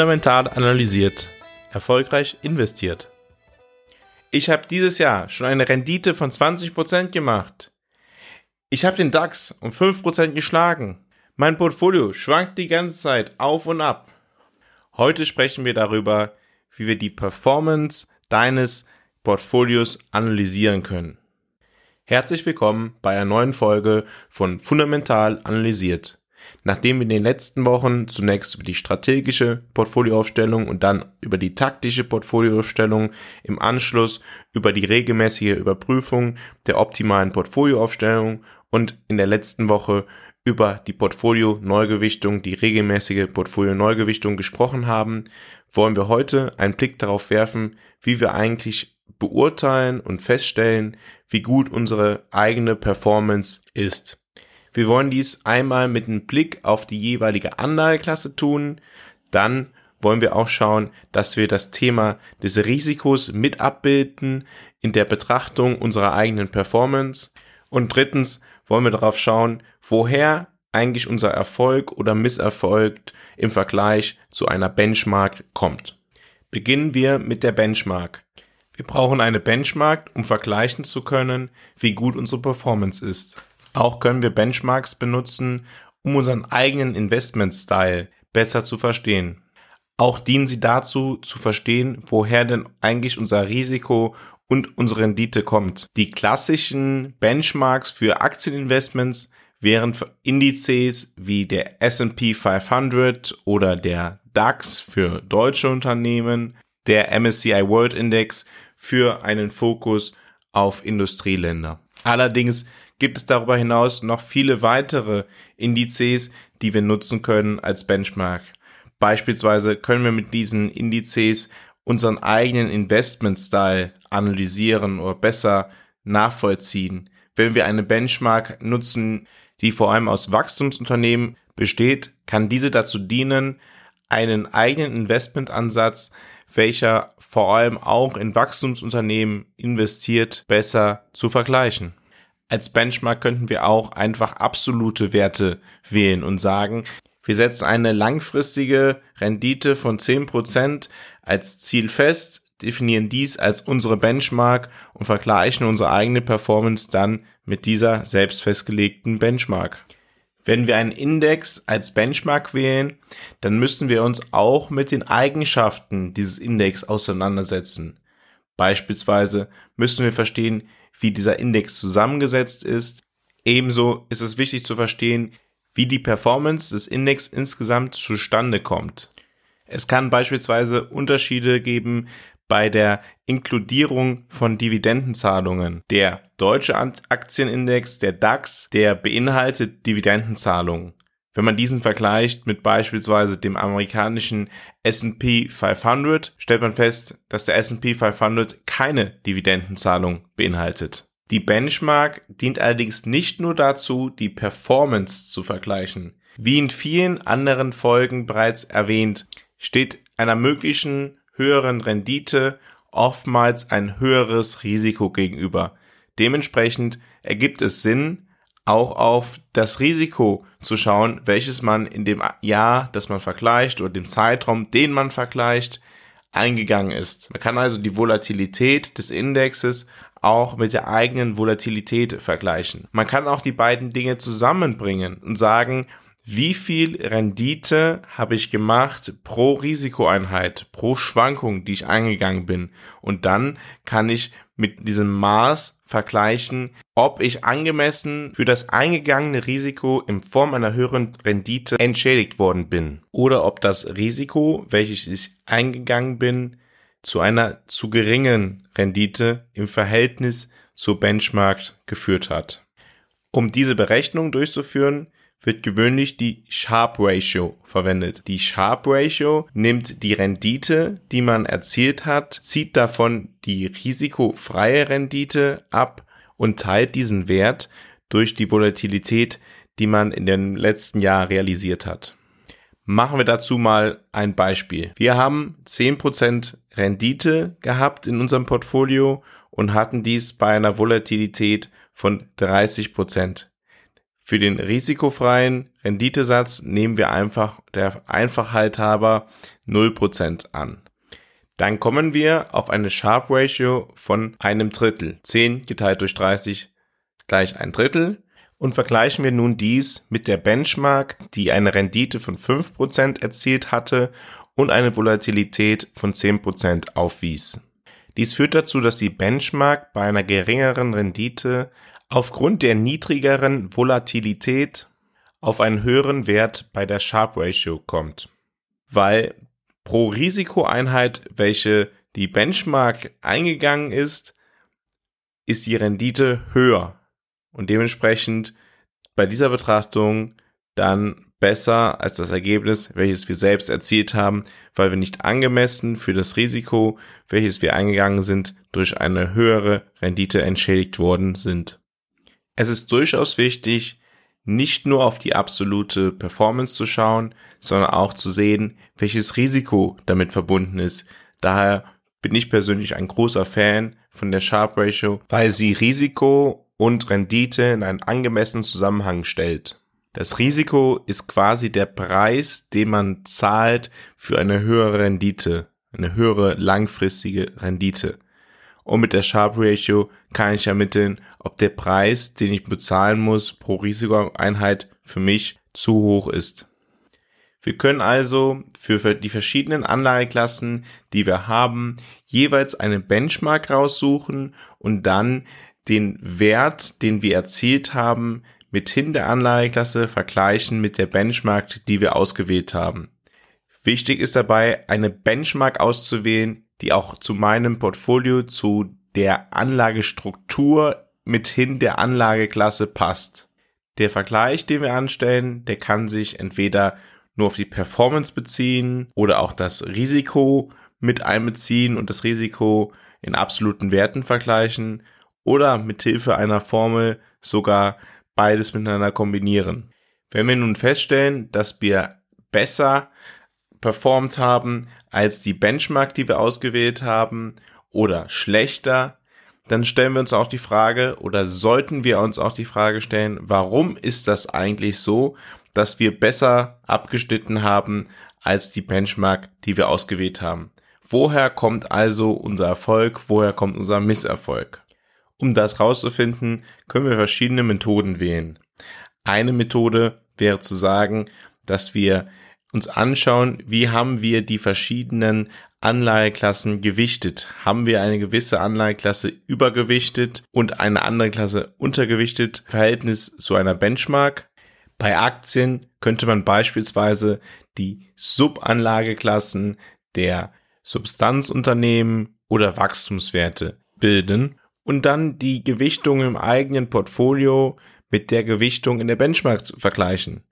Fundamental analysiert, erfolgreich investiert. Ich habe dieses Jahr schon eine Rendite von 20% gemacht. Ich habe den DAX um 5% geschlagen. Mein Portfolio schwankt die ganze Zeit auf und ab. Heute sprechen wir darüber, wie wir die Performance deines Portfolios analysieren können. Herzlich willkommen bei einer neuen Folge von Fundamental analysiert. Nachdem wir in den letzten Wochen zunächst über die strategische Portfolioaufstellung und dann über die taktische Portfolioaufstellung im Anschluss über die regelmäßige Überprüfung der optimalen Portfolioaufstellung und in der letzten Woche über die Portfolio-Neugewichtung, die regelmäßige Portfolio-Neugewichtung gesprochen haben, wollen wir heute einen Blick darauf werfen, wie wir eigentlich beurteilen und feststellen, wie gut unsere eigene Performance ist. Wir wollen dies einmal mit einem Blick auf die jeweilige Anlageklasse tun. Dann wollen wir auch schauen, dass wir das Thema des Risikos mit abbilden in der Betrachtung unserer eigenen Performance. Und drittens wollen wir darauf schauen, woher eigentlich unser Erfolg oder Misserfolg im Vergleich zu einer Benchmark kommt. Beginnen wir mit der Benchmark. Wir brauchen eine Benchmark, um vergleichen zu können, wie gut unsere Performance ist. Auch können wir Benchmarks benutzen, um unseren eigenen Investment-Style besser zu verstehen. Auch dienen sie dazu, zu verstehen, woher denn eigentlich unser Risiko und unsere Rendite kommt. Die klassischen Benchmarks für Aktieninvestments wären Indizes wie der S&P 500 oder der DAX für deutsche Unternehmen, der MSCI World Index für einen Fokus auf Industrieländer. Allerdings gibt es darüber hinaus noch viele weitere Indizes, die wir nutzen können als Benchmark. Beispielsweise können wir mit diesen Indizes unseren eigenen Investment-Style analysieren oder besser nachvollziehen. Wenn wir eine Benchmark nutzen, die vor allem aus Wachstumsunternehmen besteht, kann diese dazu dienen, einen eigenen Investmentansatz, welcher vor allem auch in Wachstumsunternehmen investiert, besser zu vergleichen als Benchmark könnten wir auch einfach absolute Werte wählen und sagen, wir setzen eine langfristige Rendite von 10% als Ziel fest, definieren dies als unsere Benchmark und vergleichen unsere eigene Performance dann mit dieser selbst festgelegten Benchmark. Wenn wir einen Index als Benchmark wählen, dann müssen wir uns auch mit den Eigenschaften dieses Index auseinandersetzen. Beispielsweise müssen wir verstehen, wie dieser Index zusammengesetzt ist. Ebenso ist es wichtig zu verstehen, wie die Performance des Index insgesamt zustande kommt. Es kann beispielsweise Unterschiede geben bei der Inkludierung von Dividendenzahlungen. Der deutsche Aktienindex, der DAX, der beinhaltet Dividendenzahlungen. Wenn man diesen vergleicht mit beispielsweise dem amerikanischen S&P 500, stellt man fest, dass der S&P 500 keine Dividendenzahlung beinhaltet. Die Benchmark dient allerdings nicht nur dazu, die Performance zu vergleichen. Wie in vielen anderen Folgen bereits erwähnt, steht einer möglichen höheren Rendite oftmals ein höheres Risiko gegenüber. Dementsprechend ergibt es Sinn, auch auf das Risiko zu schauen, welches man in dem Jahr, das man vergleicht oder dem Zeitraum, den man vergleicht, eingegangen ist. Man kann also die Volatilität des Indexes auch mit der eigenen Volatilität vergleichen. Man kann auch die beiden Dinge zusammenbringen und sagen, wie viel Rendite habe ich gemacht pro Risikoeinheit, pro Schwankung, die ich eingegangen bin. Und dann kann ich mit diesem Maß vergleichen, ob ich angemessen für das eingegangene Risiko in Form einer höheren Rendite entschädigt worden bin. Oder ob das Risiko, welches ich eingegangen bin, zu einer zu geringen Rendite im Verhältnis zur Benchmark geführt hat. Um diese Berechnung durchzuführen, wird gewöhnlich die Sharp Ratio verwendet. Die Sharp Ratio nimmt die Rendite, die man erzielt hat, zieht davon die risikofreie Rendite ab und teilt diesen Wert durch die Volatilität, die man in den letzten Jahren realisiert hat. Machen wir dazu mal ein Beispiel. Wir haben 10% Rendite gehabt in unserem Portfolio und hatten dies bei einer Volatilität von 30%. Für den risikofreien Renditesatz nehmen wir einfach der Einfachheit halber 0% an. Dann kommen wir auf eine Sharp Ratio von einem Drittel. 10 geteilt durch 30 gleich ein Drittel. Und vergleichen wir nun dies mit der Benchmark, die eine Rendite von 5% erzielt hatte und eine Volatilität von 10% aufwies. Dies führt dazu, dass die Benchmark bei einer geringeren Rendite aufgrund der niedrigeren Volatilität auf einen höheren Wert bei der Sharp Ratio kommt, weil pro Risikoeinheit, welche die Benchmark eingegangen ist, ist die Rendite höher und dementsprechend bei dieser Betrachtung dann besser als das Ergebnis, welches wir selbst erzielt haben, weil wir nicht angemessen für das Risiko, welches wir eingegangen sind, durch eine höhere Rendite entschädigt worden sind. Es ist durchaus wichtig, nicht nur auf die absolute Performance zu schauen, sondern auch zu sehen, welches Risiko damit verbunden ist. Daher bin ich persönlich ein großer Fan von der Sharp Ratio, weil sie Risiko und Rendite in einen angemessenen Zusammenhang stellt. Das Risiko ist quasi der Preis, den man zahlt für eine höhere Rendite, eine höhere langfristige Rendite und mit der Sharp Ratio kann ich ermitteln, ob der Preis, den ich bezahlen muss pro Risikoeinheit für mich zu hoch ist. Wir können also für die verschiedenen Anlageklassen, die wir haben, jeweils eine Benchmark raussuchen und dann den Wert, den wir erzielt haben, mithin der Anlageklasse vergleichen mit der Benchmark, die wir ausgewählt haben. Wichtig ist dabei, eine Benchmark auszuwählen, die auch zu meinem Portfolio, zu der Anlagestruktur mithin der Anlageklasse passt. Der Vergleich, den wir anstellen, der kann sich entweder nur auf die Performance beziehen oder auch das Risiko mit einbeziehen und das Risiko in absoluten Werten vergleichen oder mit Hilfe einer Formel sogar beides miteinander kombinieren. Wenn wir nun feststellen, dass wir besser performt haben als die Benchmark, die wir ausgewählt haben oder schlechter, dann stellen wir uns auch die Frage oder sollten wir uns auch die Frage stellen, warum ist das eigentlich so, dass wir besser abgeschnitten haben als die Benchmark, die wir ausgewählt haben? Woher kommt also unser Erfolg? Woher kommt unser Misserfolg? Um das rauszufinden, können wir verschiedene Methoden wählen. Eine Methode wäre zu sagen, dass wir uns anschauen, wie haben wir die verschiedenen Anleiheklassen gewichtet. Haben wir eine gewisse Anleiheklasse übergewichtet und eine andere Klasse untergewichtet? Verhältnis zu einer Benchmark. Bei Aktien könnte man beispielsweise die Subanlageklassen der Substanzunternehmen oder Wachstumswerte bilden und dann die Gewichtung im eigenen Portfolio mit der Gewichtung in der Benchmark vergleichen.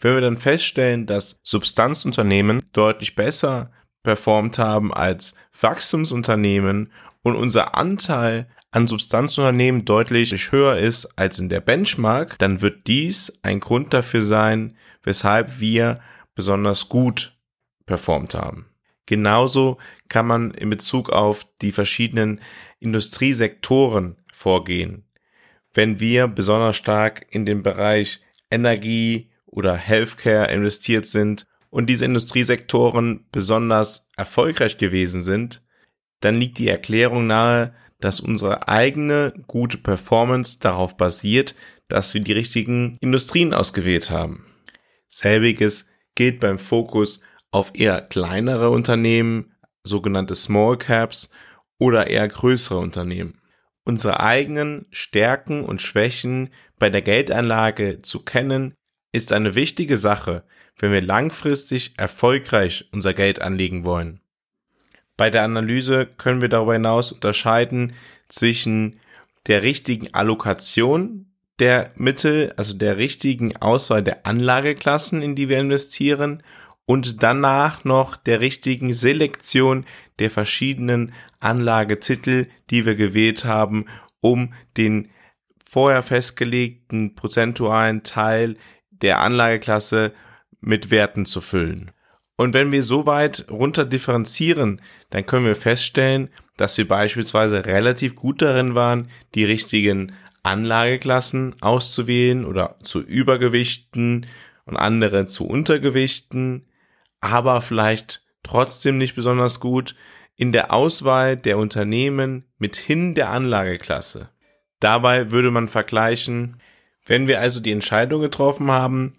Wenn wir dann feststellen, dass Substanzunternehmen deutlich besser performt haben als Wachstumsunternehmen und unser Anteil an Substanzunternehmen deutlich höher ist als in der Benchmark, dann wird dies ein Grund dafür sein, weshalb wir besonders gut performt haben. Genauso kann man in Bezug auf die verschiedenen Industriesektoren vorgehen. Wenn wir besonders stark in den Bereich Energie oder Healthcare investiert sind und diese Industriesektoren besonders erfolgreich gewesen sind, dann liegt die Erklärung nahe, dass unsere eigene gute Performance darauf basiert, dass wir die richtigen Industrien ausgewählt haben. Selbiges gilt beim Fokus auf eher kleinere Unternehmen, sogenannte Small Caps oder eher größere Unternehmen. Unsere eigenen Stärken und Schwächen bei der Geldanlage zu kennen, ist eine wichtige Sache, wenn wir langfristig erfolgreich unser Geld anlegen wollen. Bei der Analyse können wir darüber hinaus unterscheiden zwischen der richtigen Allokation der Mittel, also der richtigen Auswahl der Anlageklassen, in die wir investieren und danach noch der richtigen Selektion der verschiedenen Anlagetitel, die wir gewählt haben, um den vorher festgelegten prozentualen Teil der Anlageklasse mit Werten zu füllen. Und wenn wir so weit runter differenzieren, dann können wir feststellen, dass wir beispielsweise relativ gut darin waren, die richtigen Anlageklassen auszuwählen oder zu übergewichten und andere zu untergewichten, aber vielleicht trotzdem nicht besonders gut in der Auswahl der Unternehmen mithin der Anlageklasse. Dabei würde man vergleichen, wenn wir also die Entscheidung getroffen haben,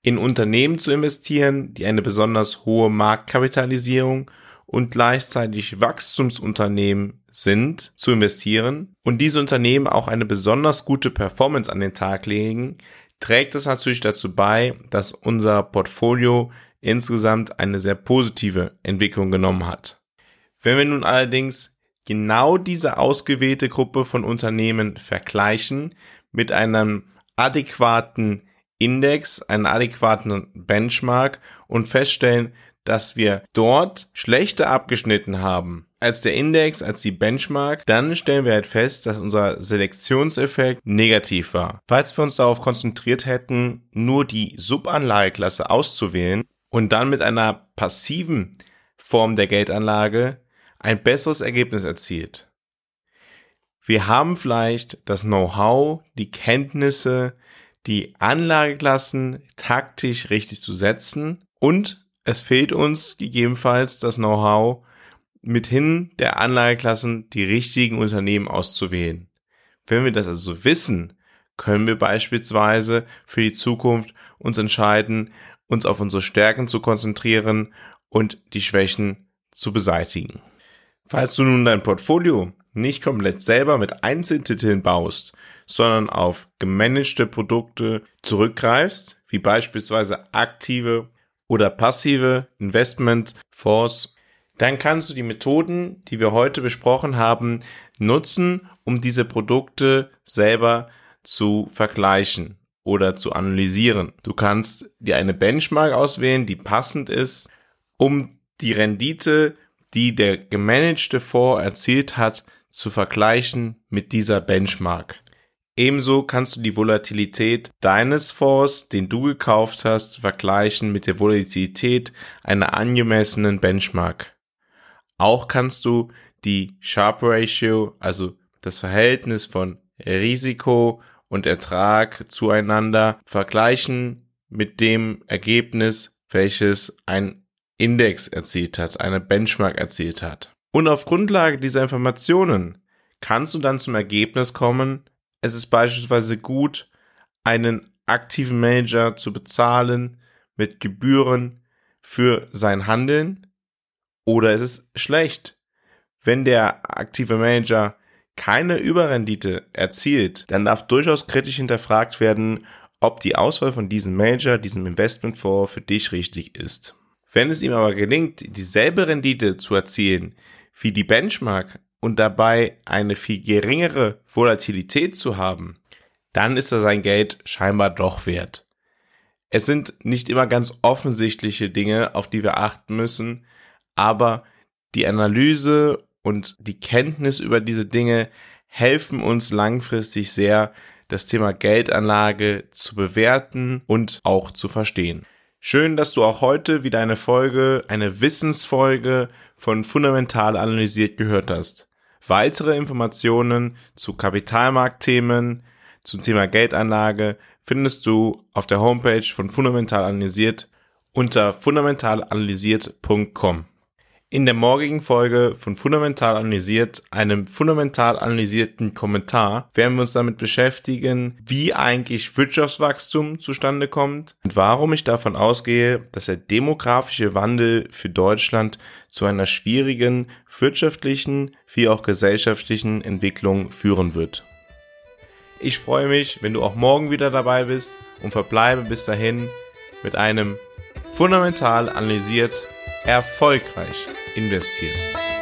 in Unternehmen zu investieren, die eine besonders hohe Marktkapitalisierung und gleichzeitig Wachstumsunternehmen sind, zu investieren und diese Unternehmen auch eine besonders gute Performance an den Tag legen, trägt das natürlich dazu bei, dass unser Portfolio insgesamt eine sehr positive Entwicklung genommen hat. Wenn wir nun allerdings genau diese ausgewählte Gruppe von Unternehmen vergleichen mit einem adäquaten Index, einen adäquaten Benchmark und feststellen, dass wir dort schlechter abgeschnitten haben als der Index, als die Benchmark, dann stellen wir halt fest, dass unser Selektionseffekt negativ war. Falls wir uns darauf konzentriert hätten, nur die Subanlageklasse auszuwählen und dann mit einer passiven Form der Geldanlage ein besseres Ergebnis erzielt. Wir haben vielleicht das Know-how, die Kenntnisse, die Anlageklassen taktisch richtig zu setzen und es fehlt uns gegebenenfalls das Know-how, mithin der Anlageklassen die richtigen Unternehmen auszuwählen. Wenn wir das also wissen, können wir beispielsweise für die Zukunft uns entscheiden, uns auf unsere Stärken zu konzentrieren und die Schwächen zu beseitigen. Falls du nun dein Portfolio nicht komplett selber mit Einzeltiteln baust, sondern auf gemanagte Produkte zurückgreifst, wie beispielsweise aktive oder passive Investmentfonds, dann kannst du die Methoden, die wir heute besprochen haben, nutzen, um diese Produkte selber zu vergleichen oder zu analysieren. Du kannst dir eine Benchmark auswählen, die passend ist, um die Rendite die der gemanagte Fonds erzielt hat, zu vergleichen mit dieser Benchmark. Ebenso kannst du die Volatilität deines Fonds, den du gekauft hast, vergleichen mit der Volatilität einer angemessenen Benchmark. Auch kannst du die Sharp Ratio, also das Verhältnis von Risiko und Ertrag zueinander vergleichen mit dem Ergebnis, welches ein Index erzielt hat, eine Benchmark erzielt hat. Und auf Grundlage dieser Informationen kannst du dann zum Ergebnis kommen, es ist beispielsweise gut, einen aktiven Manager zu bezahlen mit Gebühren für sein Handeln oder es ist schlecht. Wenn der aktive Manager keine Überrendite erzielt, dann darf durchaus kritisch hinterfragt werden, ob die Auswahl von diesem Manager, diesem Investmentfonds für dich richtig ist. Wenn es ihm aber gelingt, dieselbe Rendite zu erzielen wie die Benchmark und dabei eine viel geringere Volatilität zu haben, dann ist er sein Geld scheinbar doch wert. Es sind nicht immer ganz offensichtliche Dinge, auf die wir achten müssen, aber die Analyse und die Kenntnis über diese Dinge helfen uns langfristig sehr, das Thema Geldanlage zu bewerten und auch zu verstehen. Schön, dass du auch heute wieder eine Folge, eine Wissensfolge von Fundamental analysiert gehört hast. Weitere Informationen zu Kapitalmarktthemen, zum Thema Geldanlage findest du auf der Homepage von Fundamental analysiert unter fundamentalanalysiert.com. In der morgigen Folge von Fundamental Analysiert, einem fundamental analysierten Kommentar, werden wir uns damit beschäftigen, wie eigentlich Wirtschaftswachstum zustande kommt und warum ich davon ausgehe, dass der demografische Wandel für Deutschland zu einer schwierigen wirtschaftlichen wie auch gesellschaftlichen Entwicklung führen wird. Ich freue mich, wenn du auch morgen wieder dabei bist und verbleibe bis dahin mit einem fundamental analysiert erfolgreich investiert.